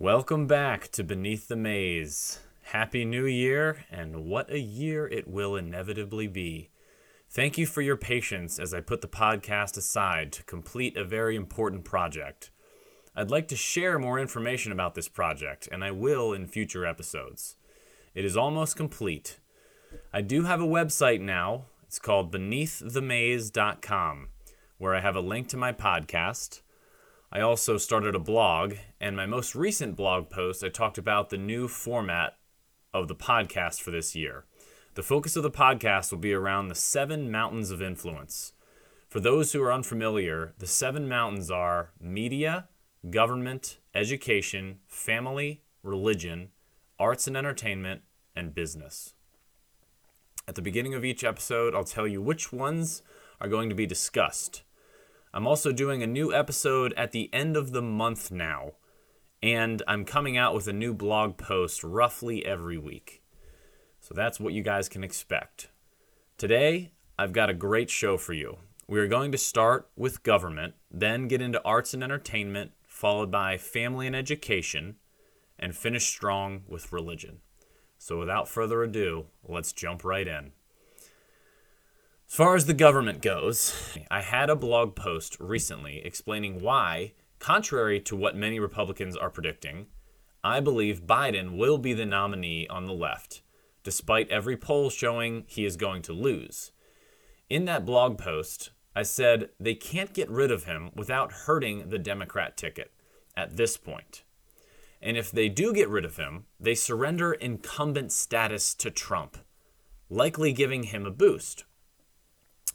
Welcome back to Beneath the Maze. Happy New Year, and what a year it will inevitably be. Thank you for your patience as I put the podcast aside to complete a very important project. I'd like to share more information about this project, and I will in future episodes. It is almost complete. I do have a website now. It's called beneaththemaze.com, where I have a link to my podcast. I also started a blog, and my most recent blog post, I talked about the new format of the podcast for this year. The focus of the podcast will be around the seven mountains of influence. For those who are unfamiliar, the seven mountains are media, government, education, family, religion, arts and entertainment, and business. At the beginning of each episode, I'll tell you which ones are going to be discussed. I'm also doing a new episode at the end of the month now, and I'm coming out with a new blog post roughly every week. So that's what you guys can expect. Today, I've got a great show for you. We are going to start with government, then get into arts and entertainment, followed by family and education, and finish strong with religion. So without further ado, let's jump right in. As far as the government goes, I had a blog post recently explaining why, contrary to what many Republicans are predicting, I believe Biden will be the nominee on the left, despite every poll showing he is going to lose. In that blog post, I said they can't get rid of him without hurting the Democrat ticket at this point. And if they do get rid of him, they surrender incumbent status to Trump, likely giving him a boost.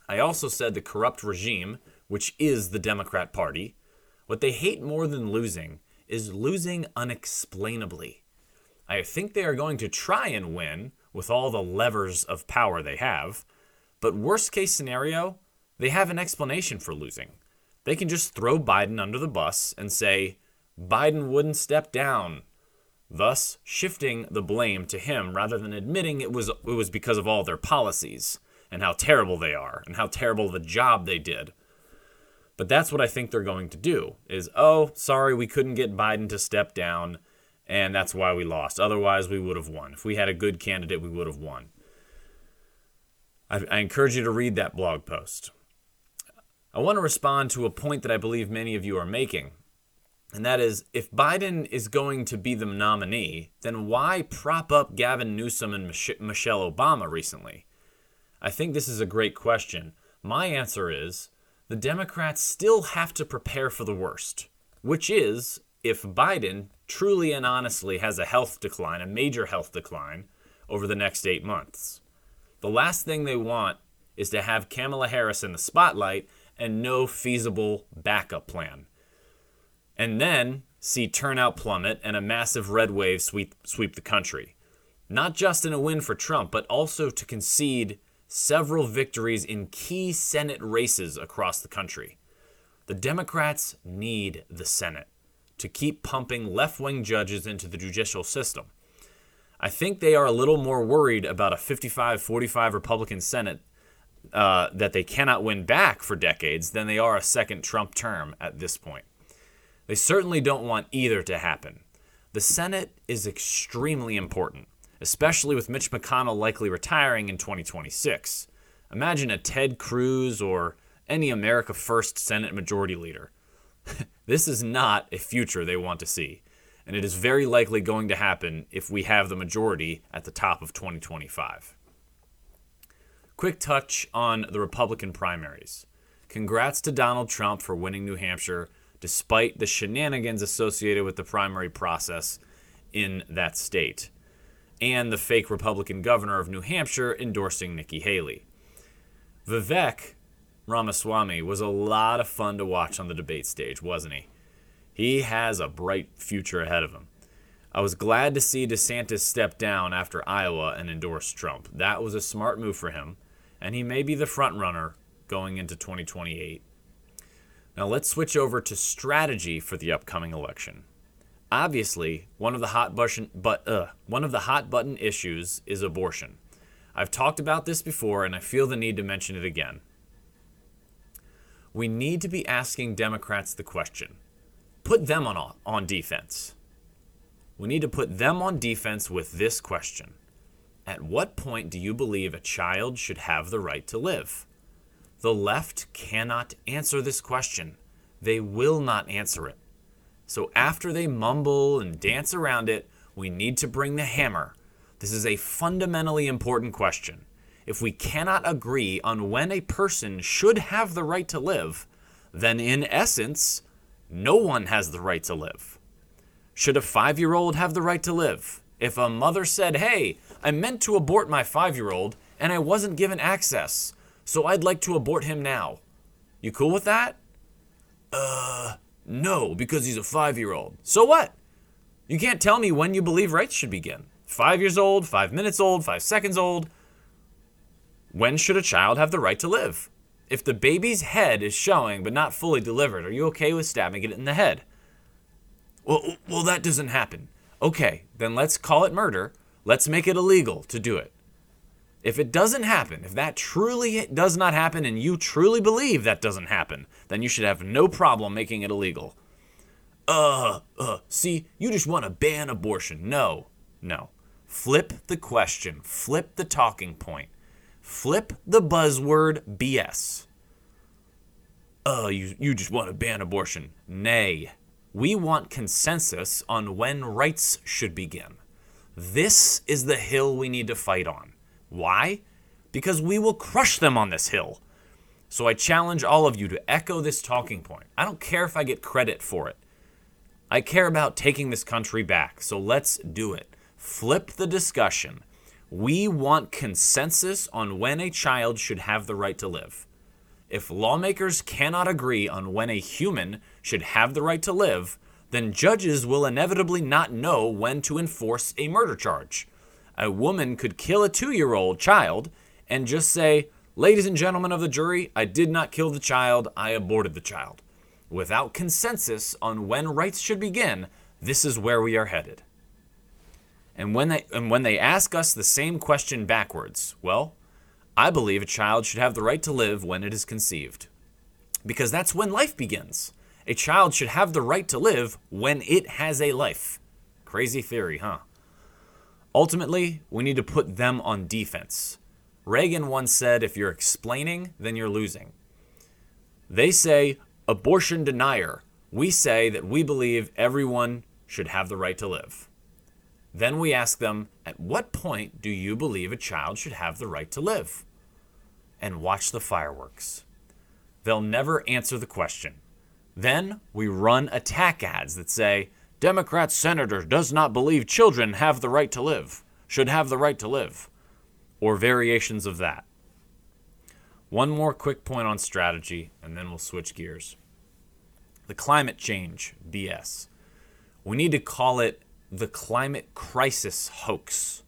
I also said the corrupt regime, which is the Democrat Party, what they hate more than losing is losing unexplainably. I think they are going to try and win with all the levers of power they have, but worst case scenario, they have an explanation for losing. They can just throw Biden under the bus and say, Biden wouldn't step down, thus shifting the blame to him rather than admitting it was, it was because of all their policies and how terrible they are and how terrible the job they did. But that's what I think they're going to do is, oh, sorry, we couldn't get Biden to step down, and that's why we lost. Otherwise, we would have won. If we had a good candidate, we would have won. I, I encourage you to read that blog post. I want to respond to a point that I believe many of you are making, and that is if Biden is going to be the nominee, then why prop up Gavin Newsom and Mich- Michelle Obama recently? I think this is a great question. My answer is the Democrats still have to prepare for the worst, which is if Biden truly and honestly has a health decline, a major health decline, over the next eight months. The last thing they want is to have Kamala Harris in the spotlight and no feasible backup plan. And then see turnout plummet and a massive red wave sweep, sweep the country. Not just in a win for Trump, but also to concede several victories in key Senate races across the country. The Democrats need the Senate to keep pumping left wing judges into the judicial system. I think they are a little more worried about a 55 45 Republican Senate uh, that they cannot win back for decades than they are a second Trump term at this point. They certainly don't want either to happen. The Senate is extremely important, especially with Mitch McConnell likely retiring in 2026. Imagine a Ted Cruz or any America First Senate Majority Leader. this is not a future they want to see, and it is very likely going to happen if we have the majority at the top of 2025. Quick touch on the Republican primaries. Congrats to Donald Trump for winning New Hampshire despite the shenanigans associated with the primary process in that state, and the fake Republican governor of New Hampshire endorsing Nikki Haley. Vivek Ramaswamy was a lot of fun to watch on the debate stage, wasn't he? He has a bright future ahead of him. I was glad to see DeSantis step down after Iowa and endorse Trump. That was a smart move for him, and he may be the front runner going into 2028. Now let's switch over to strategy for the upcoming election. Obviously, one of the hot button but uh, one of the hot button issues is abortion. I've talked about this before and I feel the need to mention it again. We need to be asking Democrats the question. Put them on on defense. We need to put them on defense with this question At what point do you believe a child should have the right to live? The left cannot answer this question. They will not answer it. So after they mumble and dance around it, we need to bring the hammer. This is a fundamentally important question. If we cannot agree on when a person should have the right to live, then in essence, no one has the right to live. Should a five year old have the right to live? If a mother said, Hey, I meant to abort my five year old and I wasn't given access, so I'd like to abort him now. You cool with that? Uh, no, because he's a five year old. So what? You can't tell me when you believe rights should begin. Five years old, five minutes old, five seconds old. When should a child have the right to live? If the baby's head is showing but not fully delivered, are you okay with stabbing it in the head? Well, well, that doesn't happen. Okay, then let's call it murder. Let's make it illegal to do it. If it doesn't happen, if that truly does not happen and you truly believe that doesn't happen, then you should have no problem making it illegal. Uh, uh, see, you just want to ban abortion. No, no. Flip the question, flip the talking point, flip the buzzword BS. Uh, you, you just want to ban abortion. Nay. We want consensus on when rights should begin. This is the hill we need to fight on. Why? Because we will crush them on this hill. So I challenge all of you to echo this talking point. I don't care if I get credit for it. I care about taking this country back, so let's do it. Flip the discussion. We want consensus on when a child should have the right to live. If lawmakers cannot agree on when a human should have the right to live, then judges will inevitably not know when to enforce a murder charge. A woman could kill a two year old child and just say, Ladies and gentlemen of the jury, I did not kill the child, I aborted the child. Without consensus on when rights should begin, this is where we are headed. And when they and when they ask us the same question backwards, well, I believe a child should have the right to live when it is conceived. Because that's when life begins. A child should have the right to live when it has a life. Crazy theory, huh? Ultimately, we need to put them on defense. Reagan once said if you're explaining, then you're losing. They say abortion denier. We say that we believe everyone should have the right to live. Then we ask them, at what point do you believe a child should have the right to live? And watch the fireworks. They'll never answer the question. Then we run attack ads that say, Democrat senator does not believe children have the right to live, should have the right to live, or variations of that. One more quick point on strategy, and then we'll switch gears. The climate change BS. We need to call it the climate crisis hoax.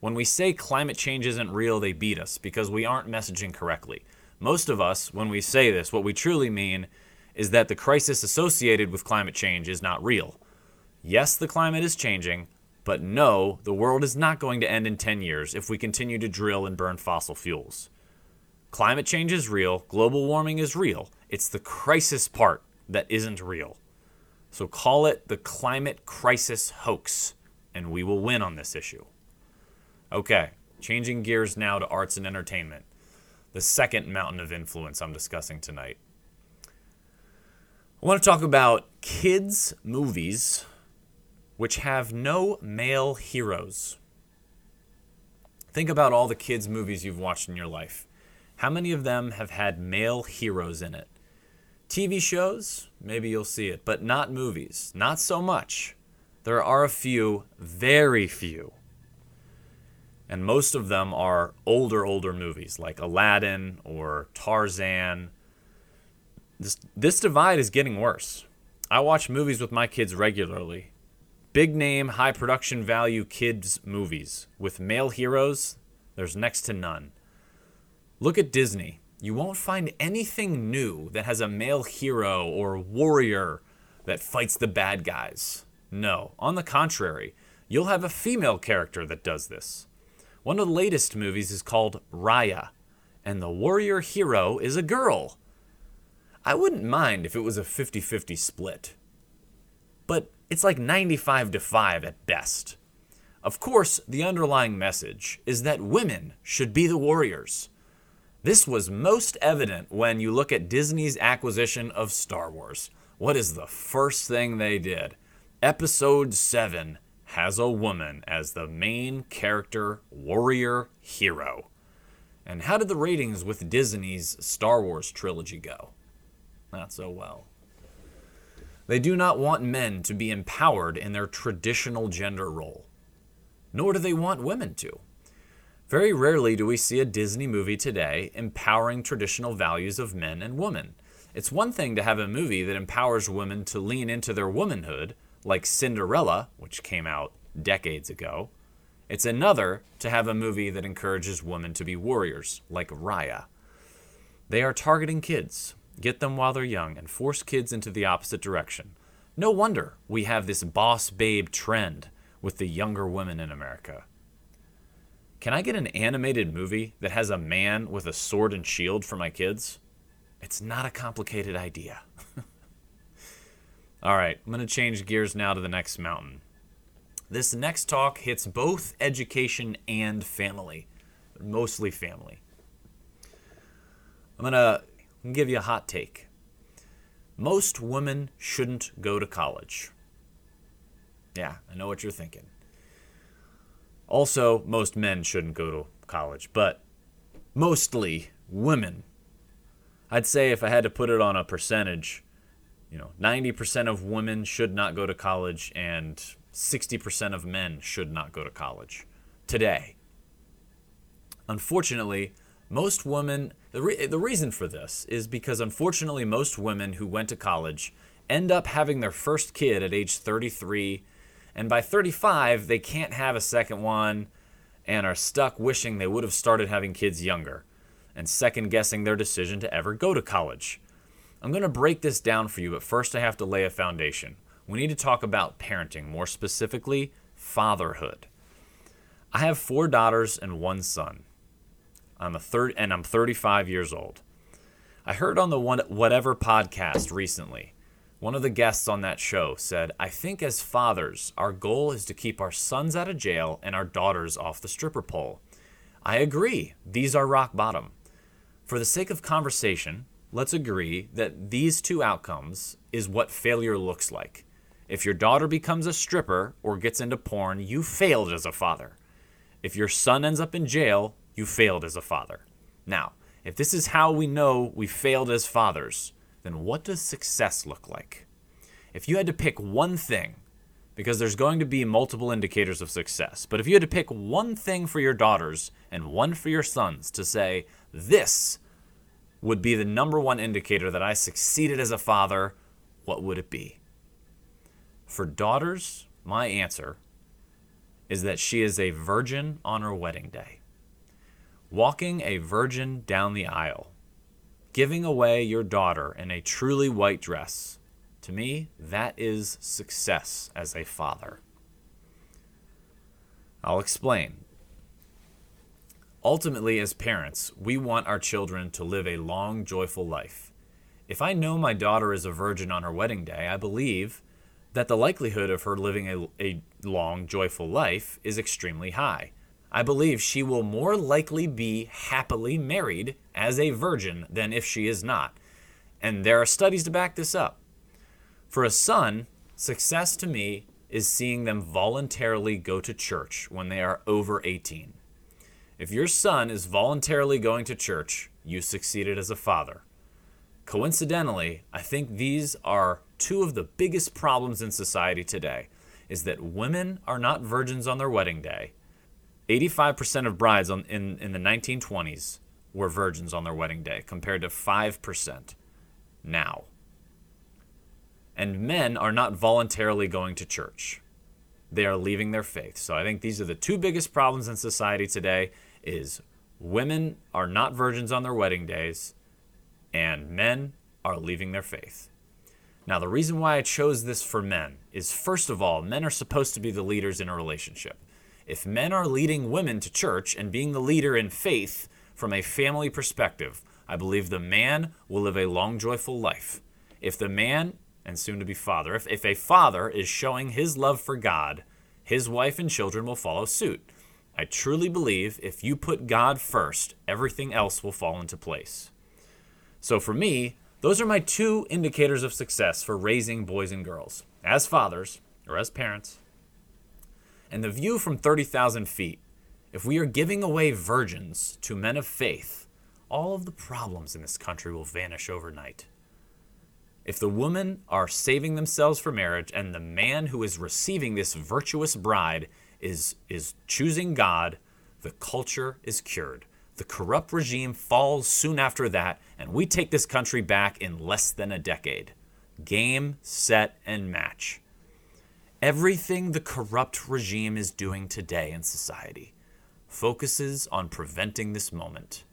When we say climate change isn't real, they beat us because we aren't messaging correctly. Most of us, when we say this, what we truly mean is that the crisis associated with climate change is not real. Yes, the climate is changing, but no, the world is not going to end in 10 years if we continue to drill and burn fossil fuels. Climate change is real, global warming is real. It's the crisis part that isn't real. So call it the climate crisis hoax, and we will win on this issue. Okay, changing gears now to arts and entertainment, the second mountain of influence I'm discussing tonight. I want to talk about kids' movies which have no male heroes. Think about all the kids' movies you've watched in your life. How many of them have had male heroes in it? TV shows, maybe you'll see it, but not movies. Not so much. There are a few, very few. And most of them are older, older movies like Aladdin or Tarzan. This, this divide is getting worse. I watch movies with my kids regularly. Big name, high production value kids' movies with male heroes, there's next to none. Look at Disney you won't find anything new that has a male hero or warrior that fights the bad guys. No, on the contrary, you'll have a female character that does this. One of the latest movies is called Raya, and the warrior hero is a girl. I wouldn't mind if it was a 50 50 split. But it's like 95 to 5 at best. Of course, the underlying message is that women should be the warriors. This was most evident when you look at Disney's acquisition of Star Wars. What is the first thing they did? Episode 7 has a woman as the main character warrior hero. And how did the ratings with Disney's Star Wars trilogy go? Not so well. They do not want men to be empowered in their traditional gender role, nor do they want women to. Very rarely do we see a Disney movie today empowering traditional values of men and women. It's one thing to have a movie that empowers women to lean into their womanhood, like Cinderella, which came out decades ago. It's another to have a movie that encourages women to be warriors, like Raya. They are targeting kids, get them while they're young, and force kids into the opposite direction. No wonder we have this boss babe trend with the younger women in America. Can I get an animated movie that has a man with a sword and shield for my kids? It's not a complicated idea. All right, I'm going to change gears now to the next mountain. This next talk hits both education and family, mostly family. I'm going to give you a hot take. Most women shouldn't go to college. Yeah, I know what you're thinking. Also, most men shouldn't go to college, but mostly women. I'd say if I had to put it on a percentage, you know, 90% of women should not go to college and 60% of men should not go to college today. Unfortunately, most women, the, re- the reason for this is because unfortunately, most women who went to college end up having their first kid at age 33 and by 35, they can't have a second one and are stuck wishing they would have started having kids younger and second guessing their decision to ever go to college. I'm going to break this down for you, but first I have to lay a foundation. We need to talk about parenting, more specifically, fatherhood. I have four daughters and one son. I'm a third and I'm 35 years old. I heard on the one whatever podcast recently one of the guests on that show said, I think as fathers, our goal is to keep our sons out of jail and our daughters off the stripper pole. I agree. These are rock bottom. For the sake of conversation, let's agree that these two outcomes is what failure looks like. If your daughter becomes a stripper or gets into porn, you failed as a father. If your son ends up in jail, you failed as a father. Now, if this is how we know we failed as fathers, then what does success look like? If you had to pick one thing, because there's going to be multiple indicators of success, but if you had to pick one thing for your daughters and one for your sons to say, this would be the number one indicator that I succeeded as a father, what would it be? For daughters, my answer is that she is a virgin on her wedding day. Walking a virgin down the aisle giving away your daughter in a truly white dress, to me, that is success as a father. I'll explain. Ultimately, as parents, we want our children to live a long, joyful life. If I know my daughter is a virgin on her wedding day, I believe that the likelihood of her living a, a long, joyful life is extremely high. I believe she will more likely be happily married as a virgin than if she is not. And there are studies to back this up. For a son, success to me is seeing them voluntarily go to church when they are over 18. If your son is voluntarily going to church, you succeeded as a father. Coincidentally, I think these are two of the biggest problems in society today is that women are not virgins on their wedding day 85% of brides on, in, in the 1920s were virgins on their wedding day, compared to 5% now. And men are not voluntarily going to church. They are leaving their faith. So I think these are the two biggest problems in society today is women are not virgins on their wedding days and men are leaving their faith. Now, the reason why I chose this for men is first of all, men are supposed to be the leaders in a relationship. If men are leading women to church and being the leader in faith from a family perspective, I believe the man will live a long, joyful life. If the man and soon to be father. If, if a father is showing his love for God, his wife and children will follow suit. I truly believe if you put God first, everything else will fall into place. So for me, those are my two indicators of success for raising boys and girls as fathers or as parents. And the view from 30,000 feet if we are giving away virgins to men of faith, all of the problems in this country will vanish overnight. If the women are saving themselves for marriage and the man who is receiving this virtuous bride is, is choosing God, the culture is cured. The corrupt regime falls soon after that, and we take this country back in less than a decade. Game, set, and match. Everything the corrupt regime is doing today in society focuses on preventing this moment.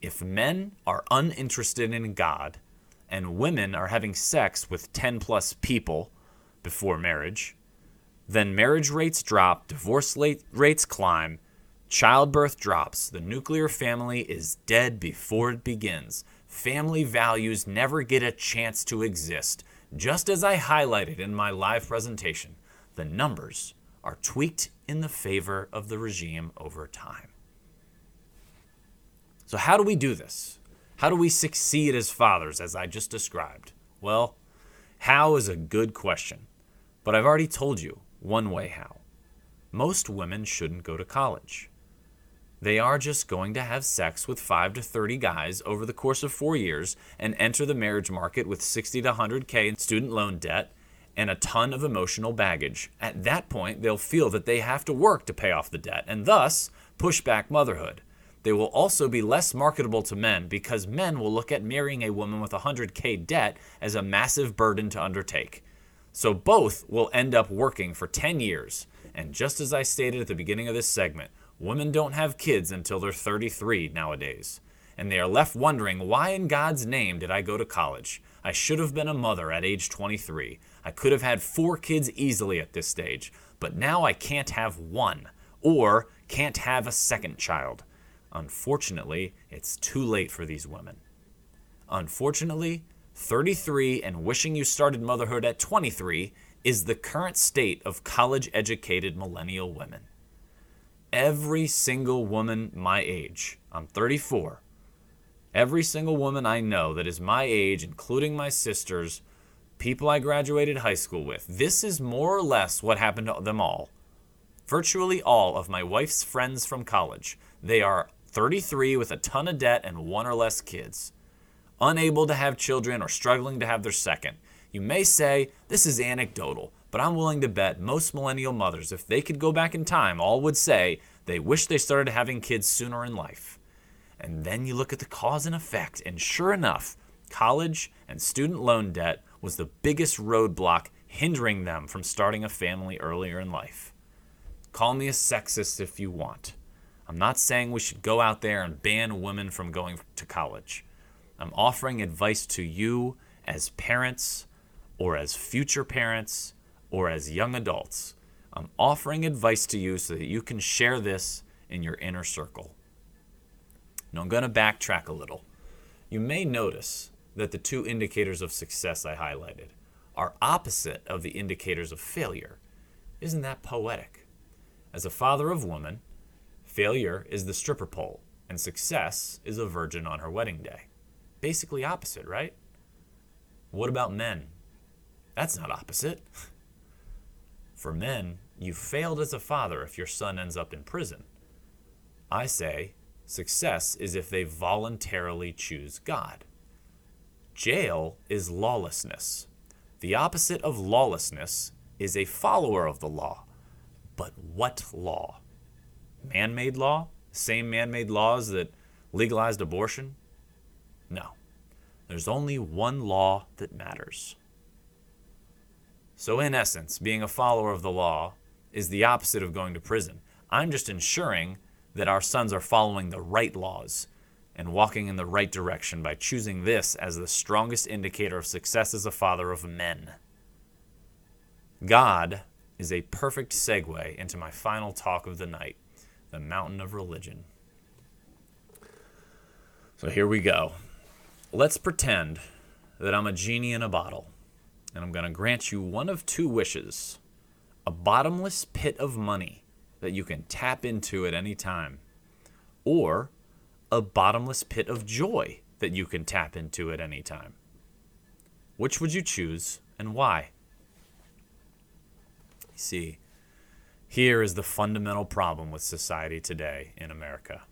If men are uninterested in God and women are having sex with 10 plus people before marriage, then marriage rates drop, divorce rates climb, childbirth drops, the nuclear family is dead before it begins. Family values never get a chance to exist. Just as I highlighted in my live presentation, the numbers are tweaked in the favor of the regime over time. So, how do we do this? How do we succeed as fathers, as I just described? Well, how is a good question, but I've already told you one way how. Most women shouldn't go to college. They are just going to have sex with 5 to 30 guys over the course of 4 years and enter the marriage market with 60 to 100k in student loan debt and a ton of emotional baggage. At that point, they'll feel that they have to work to pay off the debt and thus push back motherhood. They will also be less marketable to men because men will look at marrying a woman with 100k debt as a massive burden to undertake. So both will end up working for 10 years. And just as I stated at the beginning of this segment, women don't have kids until they're 33 nowadays. And they are left wondering why in God's name did I go to college? I should have been a mother at age 23. I could have had four kids easily at this stage, but now I can't have one or can't have a second child. Unfortunately, it's too late for these women. Unfortunately, 33 and wishing you started motherhood at 23 is the current state of college educated millennial women. Every single woman my age, I'm 34, every single woman I know that is my age, including my sisters, people I graduated high school with. This is more or less what happened to them all. Virtually all of my wife's friends from college. They are 33 with a ton of debt and one or less kids, unable to have children or struggling to have their second. You may say this is anecdotal, but I'm willing to bet most millennial mothers, if they could go back in time, all would say they wish they started having kids sooner in life. And then you look at the cause and effect, and sure enough, college and student loan debt was the biggest roadblock hindering them from starting a family earlier in life. Call me a sexist if you want. I'm not saying we should go out there and ban women from going to college. I'm offering advice to you as parents or as future parents or as young adults. I'm offering advice to you so that you can share this in your inner circle. Now, I'm going to backtrack a little. You may notice that the two indicators of success I highlighted are opposite of the indicators of failure. Isn't that poetic? As a father of woman, failure is the stripper pole, and success is a virgin on her wedding day. Basically opposite, right? What about men? That's not opposite. For men, you failed as a father if your son ends up in prison. I say success is if they voluntarily choose God. Jail is lawlessness. The opposite of lawlessness is a follower of the law. But what law? Man made law? Same man made laws that legalized abortion? No. There's only one law that matters. So, in essence, being a follower of the law is the opposite of going to prison. I'm just ensuring that our sons are following the right laws and walking in the right direction by choosing this as the strongest indicator of success as a father of men. God is a perfect segue into my final talk of the night the mountain of religion. So here we go. Let's pretend that I'm a genie in a bottle, and I'm going to grant you one of two wishes a bottomless pit of money that you can tap into at any time, or a bottomless pit of joy that you can tap into at any time. Which would you choose and why? See, here is the fundamental problem with society today in America.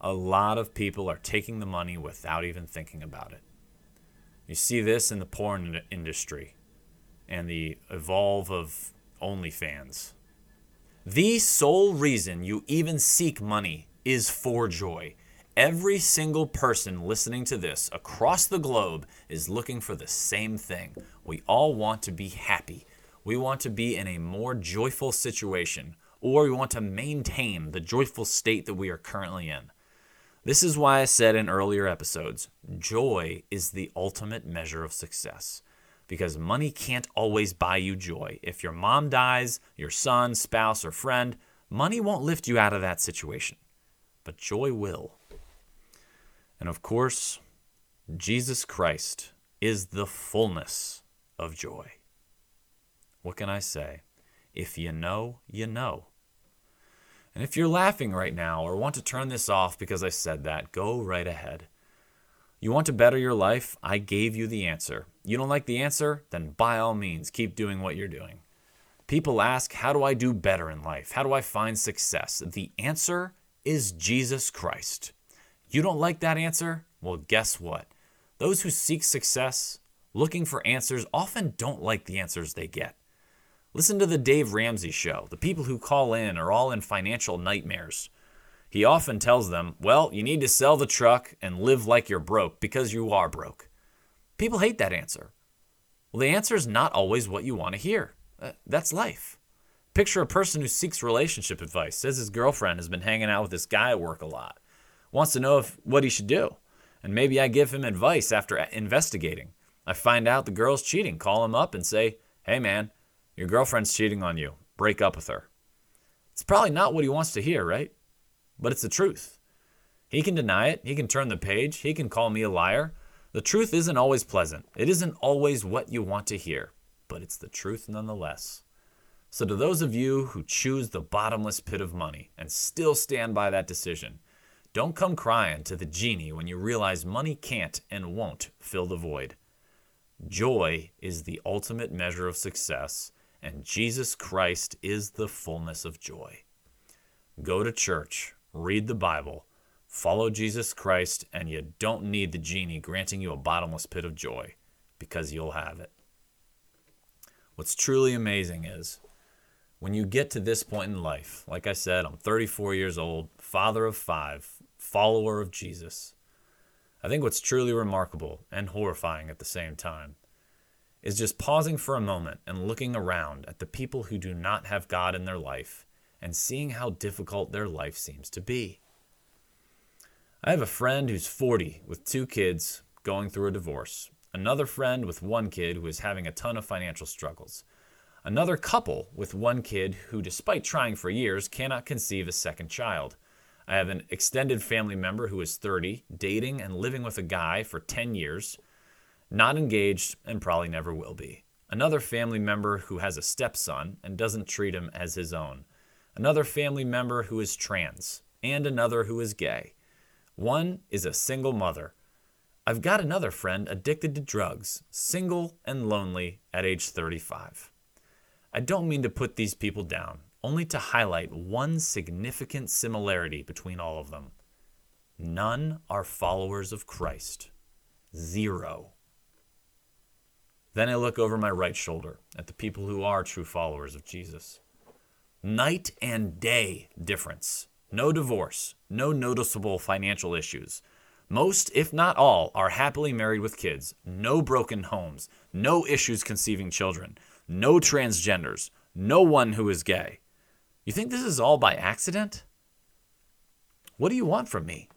A lot of people are taking the money without even thinking about it. You see this in the porn industry and the evolve of OnlyFans. The sole reason you even seek money is for joy. Every single person listening to this across the globe is looking for the same thing. We all want to be happy. We want to be in a more joyful situation, or we want to maintain the joyful state that we are currently in. This is why I said in earlier episodes joy is the ultimate measure of success. Because money can't always buy you joy. If your mom dies, your son, spouse, or friend, money won't lift you out of that situation. But joy will. And of course, Jesus Christ is the fullness of joy. What can I say? If you know, you know. And if you're laughing right now or want to turn this off because I said that, go right ahead. You want to better your life? I gave you the answer. You don't like the answer? Then by all means, keep doing what you're doing. People ask, How do I do better in life? How do I find success? The answer is Jesus Christ. You don't like that answer? Well, guess what? Those who seek success, looking for answers, often don't like the answers they get. Listen to the Dave Ramsey show. The people who call in are all in financial nightmares. He often tells them, well, you need to sell the truck and live like you're broke because you are broke. People hate that answer. Well, the answer is not always what you want to hear. Uh, that's life. Picture a person who seeks relationship advice, says his girlfriend has been hanging out with this guy at work a lot, wants to know if, what he should do. And maybe I give him advice after investigating. I find out the girl's cheating, call him up and say, hey man, your girlfriend's cheating on you. Break up with her. It's probably not what he wants to hear, right? But it's the truth. He can deny it. He can turn the page. He can call me a liar. The truth isn't always pleasant. It isn't always what you want to hear, but it's the truth nonetheless. So, to those of you who choose the bottomless pit of money and still stand by that decision, don't come crying to the genie when you realize money can't and won't fill the void. Joy is the ultimate measure of success and Jesus Christ is the fullness of joy. Go to church, read the Bible, follow Jesus Christ, and you don't need the genie granting you a bottomless pit of joy because you'll have it. What's truly amazing is when you get to this point in life, like I said, I'm 34 years old, father of five, follower of Jesus. I think what's truly remarkable and horrifying at the same time is just pausing for a moment and looking around at the people who do not have God in their life and seeing how difficult their life seems to be. I have a friend who's 40 with two kids going through a divorce, another friend with one kid who is having a ton of financial struggles, another couple with one kid who, despite trying for years, cannot conceive a second child. I have an extended family member who is 30, dating and living with a guy for 10 years not engaged, and probably never will be. Another family member who has a stepson and doesn't treat him as his own. Another family member who is trans, and another who is gay. One is a single mother. I've got another friend addicted to drugs, single and lonely at age 35. I don't mean to put these people down, only to highlight one significant similarity between all of them. None are followers of Christ. Zero. Then I look over my right shoulder at the people who are true followers of Jesus. Night and day difference. No divorce, no noticeable financial issues. Most, if not all, are happily married with kids, no broken homes, no issues conceiving children, no transgenders, no one who is gay. You think this is all by accident? What do you want from me?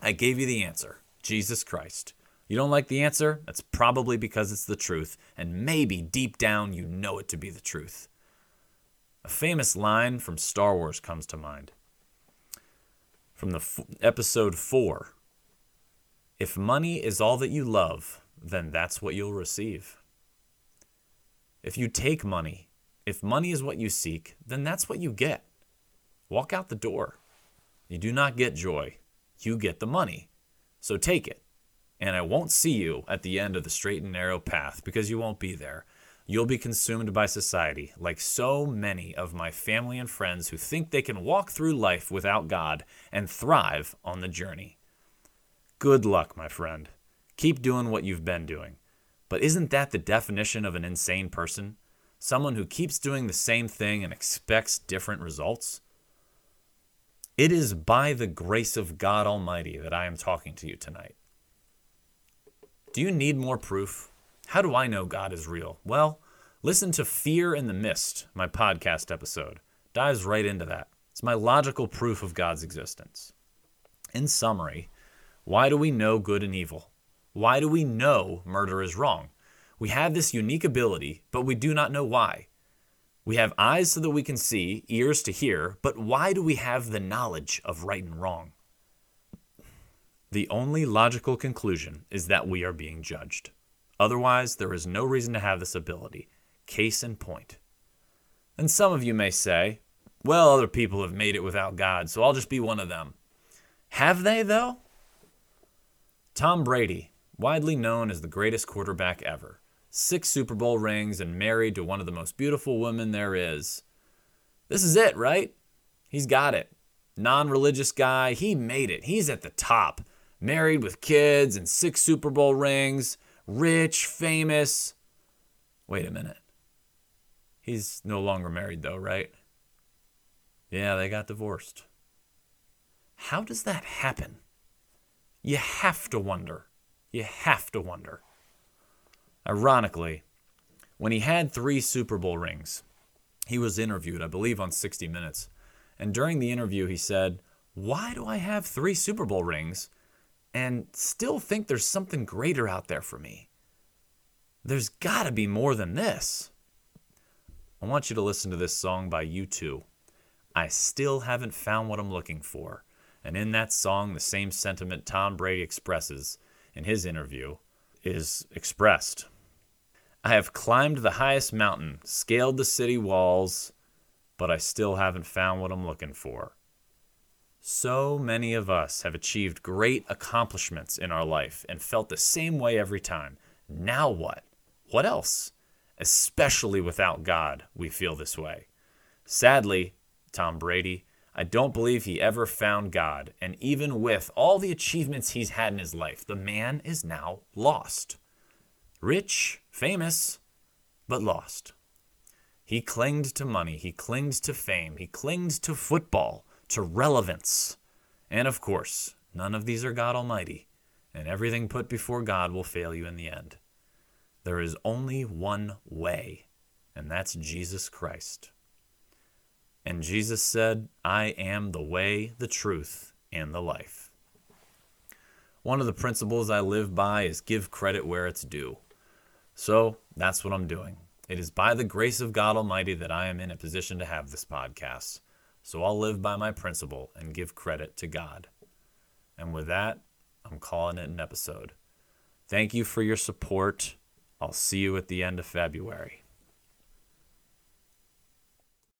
I gave you the answer Jesus Christ. You don't like the answer? That's probably because it's the truth, and maybe deep down you know it to be the truth. A famous line from Star Wars comes to mind. From the f- episode 4 If money is all that you love, then that's what you'll receive. If you take money, if money is what you seek, then that's what you get. Walk out the door. You do not get joy, you get the money. So take it. And I won't see you at the end of the straight and narrow path because you won't be there. You'll be consumed by society, like so many of my family and friends who think they can walk through life without God and thrive on the journey. Good luck, my friend. Keep doing what you've been doing. But isn't that the definition of an insane person? Someone who keeps doing the same thing and expects different results? It is by the grace of God Almighty that I am talking to you tonight. Do you need more proof? How do I know God is real? Well, listen to Fear in the Mist, my podcast episode. Dives right into that. It's my logical proof of God's existence. In summary, why do we know good and evil? Why do we know murder is wrong? We have this unique ability, but we do not know why. We have eyes so that we can see, ears to hear, but why do we have the knowledge of right and wrong? The only logical conclusion is that we are being judged. Otherwise, there is no reason to have this ability. Case in point. And some of you may say, well, other people have made it without God, so I'll just be one of them. Have they, though? Tom Brady, widely known as the greatest quarterback ever, six Super Bowl rings and married to one of the most beautiful women there is. This is it, right? He's got it. Non religious guy, he made it. He's at the top. Married with kids and six Super Bowl rings rich, famous. Wait a minute. He's no longer married, though, right? Yeah, they got divorced. How does that happen? You have to wonder. You have to wonder. Ironically, when he had three Super Bowl rings, he was interviewed, I believe, on 60 Minutes. And during the interview, he said, Why do I have three Super Bowl rings and still think there's something greater out there for me. There's got to be more than this. I want you to listen to this song by U2. I still haven't found what I'm looking for. And in that song, the same sentiment Tom Brady expresses in his interview is expressed. I have climbed the highest mountain, scaled the city walls, but I still haven't found what I'm looking for. So many of us have achieved great accomplishments in our life and felt the same way every time. Now what? What else? Especially without God, we feel this way. Sadly, Tom Brady, I don't believe he ever found God, and even with all the achievements he's had in his life, the man is now lost. Rich, famous, but lost. He clinged to money, he clinged to fame, he clinged to football to relevance. And of course, none of these are God Almighty, and everything put before God will fail you in the end. There is only one way, and that's Jesus Christ. And Jesus said, I am the way, the truth, and the life. One of the principles I live by is give credit where it's due. So that's what I'm doing. It is by the grace of God Almighty that I am in a position to have this podcast. So I'll live by my principle and give credit to God. And with that, I'm calling it an episode. Thank you for your support. I'll see you at the end of February.